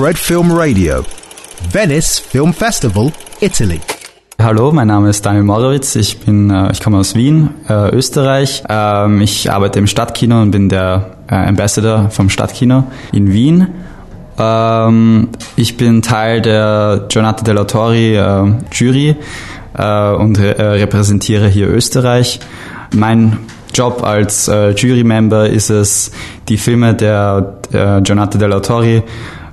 Fred Film Radio, Venice Film Festival, Italy. Hallo, mein Name ist Daniel Morowitz. Ich bin, äh, ich komme aus Wien, äh, Österreich. Ähm, ich arbeite im Stadtkino und bin der äh, Ambassador vom Stadtkino in Wien. Ähm, ich bin Teil der Giornata dell'Autori äh, Jury und re repräsentiere hier Österreich. Mein Job als Jury-Member ist es, die Filme der äh, Giornata dell'Autori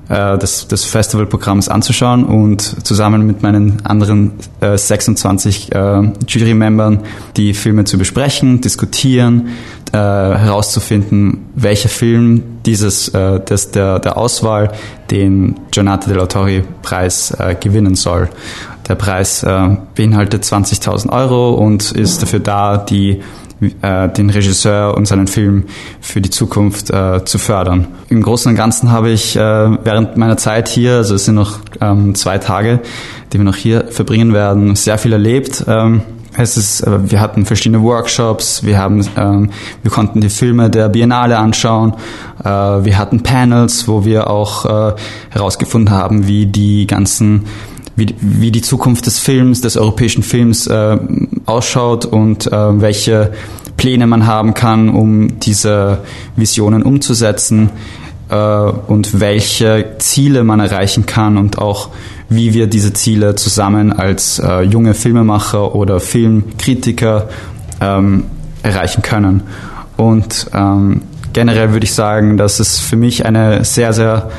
äh, des, des Festivalprogramms anzuschauen und zusammen mit meinen anderen äh, 26 äh, Jury-Membern die Filme zu besprechen, diskutieren, äh, herauszufinden, welcher Film dieses äh, des, der, der Auswahl den Giornata dell'Autori Preis äh, gewinnen soll. Der Preis äh, beinhaltet 20.000 Euro und ist dafür da, die äh, den Regisseur und seinen Film für die Zukunft äh, zu fördern. Im Großen und Ganzen habe ich äh, während meiner Zeit hier, also es sind noch ähm, zwei Tage, die wir noch hier verbringen werden, sehr viel erlebt. Ähm, es ist, äh, wir hatten verschiedene Workshops, wir haben, ähm, wir konnten die Filme der Biennale anschauen, äh, wir hatten Panels, wo wir auch äh, herausgefunden haben, wie die ganzen wie, wie die Zukunft des Films, des europäischen Films äh, ausschaut und äh, welche Pläne man haben kann, um diese Visionen umzusetzen äh, und welche Ziele man erreichen kann und auch wie wir diese Ziele zusammen als äh, junge Filmemacher oder Filmkritiker ähm, erreichen können. Und ähm, generell würde ich sagen, dass es für mich eine sehr, sehr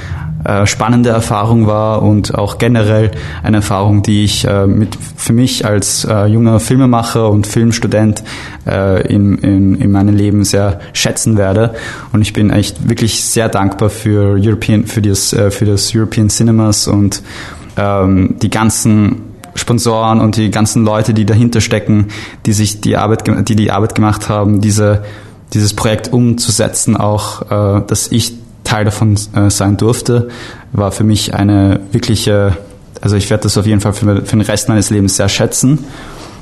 äh, spannende Erfahrung war und auch generell eine Erfahrung, die ich äh, mit für mich als äh, junger Filmemacher und Filmstudent äh, in, in, in meinem Leben sehr schätzen werde. Und ich bin echt wirklich sehr dankbar für European, für das, äh, für das European Cinemas und ähm, die ganzen Sponsoren und die ganzen Leute, die dahinter stecken, die sich die Arbeit, die die Arbeit gemacht haben, diese, dieses Projekt umzusetzen, auch, äh, dass ich Teil davon äh, sein durfte, war für mich eine wirkliche, also ich werde das auf jeden Fall für, für den Rest meines Lebens sehr schätzen.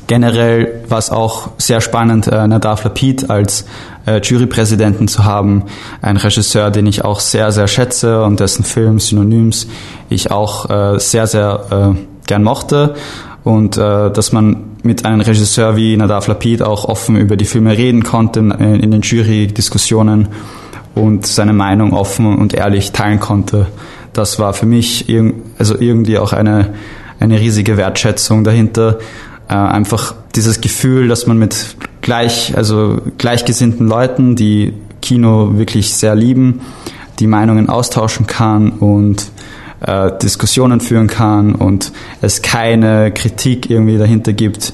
Generell war es auch sehr spannend, äh, Nadav Lapid als äh, Jurypräsidenten zu haben. Ein Regisseur, den ich auch sehr, sehr schätze und dessen Film Synonyms ich auch äh, sehr, sehr äh, gern mochte. Und äh, dass man mit einem Regisseur wie Nadav Lapid auch offen über die Filme reden konnte in, in den Jury-Diskussionen und seine Meinung offen und ehrlich teilen konnte. Das war für mich irg also irgendwie auch eine, eine riesige Wertschätzung dahinter. Äh, einfach dieses Gefühl, dass man mit gleich, also gleichgesinnten Leuten, die Kino wirklich sehr lieben, die Meinungen austauschen kann und äh, Diskussionen führen kann und es keine Kritik irgendwie dahinter gibt,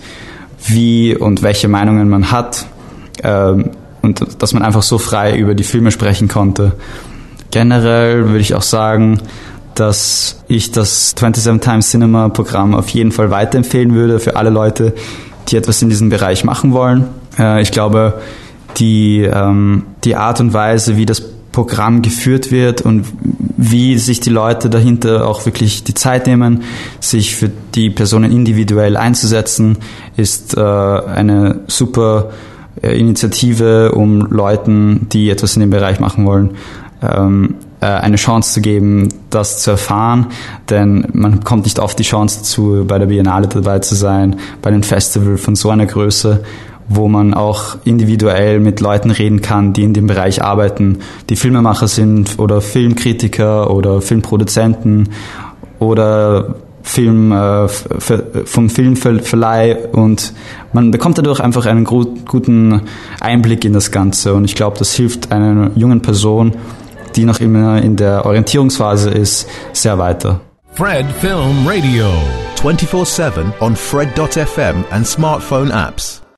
wie und welche Meinungen man hat. Ähm, und dass man einfach so frei über die Filme sprechen konnte. Generell würde ich auch sagen, dass ich das 27 Times Cinema Programm auf jeden Fall weiterempfehlen würde für alle Leute, die etwas in diesem Bereich machen wollen. Äh, ich glaube, die, ähm, die Art und Weise, wie das Programm geführt wird und wie sich die Leute dahinter auch wirklich die Zeit nehmen, sich für die Personen individuell einzusetzen, ist äh, eine super Initiative, um Leuten, die etwas in dem Bereich machen wollen, ähm, äh, eine Chance zu geben, das zu erfahren, denn man bekommt nicht oft die Chance dazu, bei der Biennale dabei zu sein, bei einem Festival von so einer Größe, wo man auch individuell mit Leuten reden kann, die in dem Bereich arbeiten, die Filmemacher sind oder Filmkritiker oder Filmproduzenten oder Film, äh, vom Filmverleih und man bekommt dadurch einfach einen guten Einblick in das Ganze und ich glaube, das hilft einer jungen Person, die noch immer in der Orientierungsphase ist, sehr weiter. Fred Film Radio 24/7 on fred.fm and smartphone apps.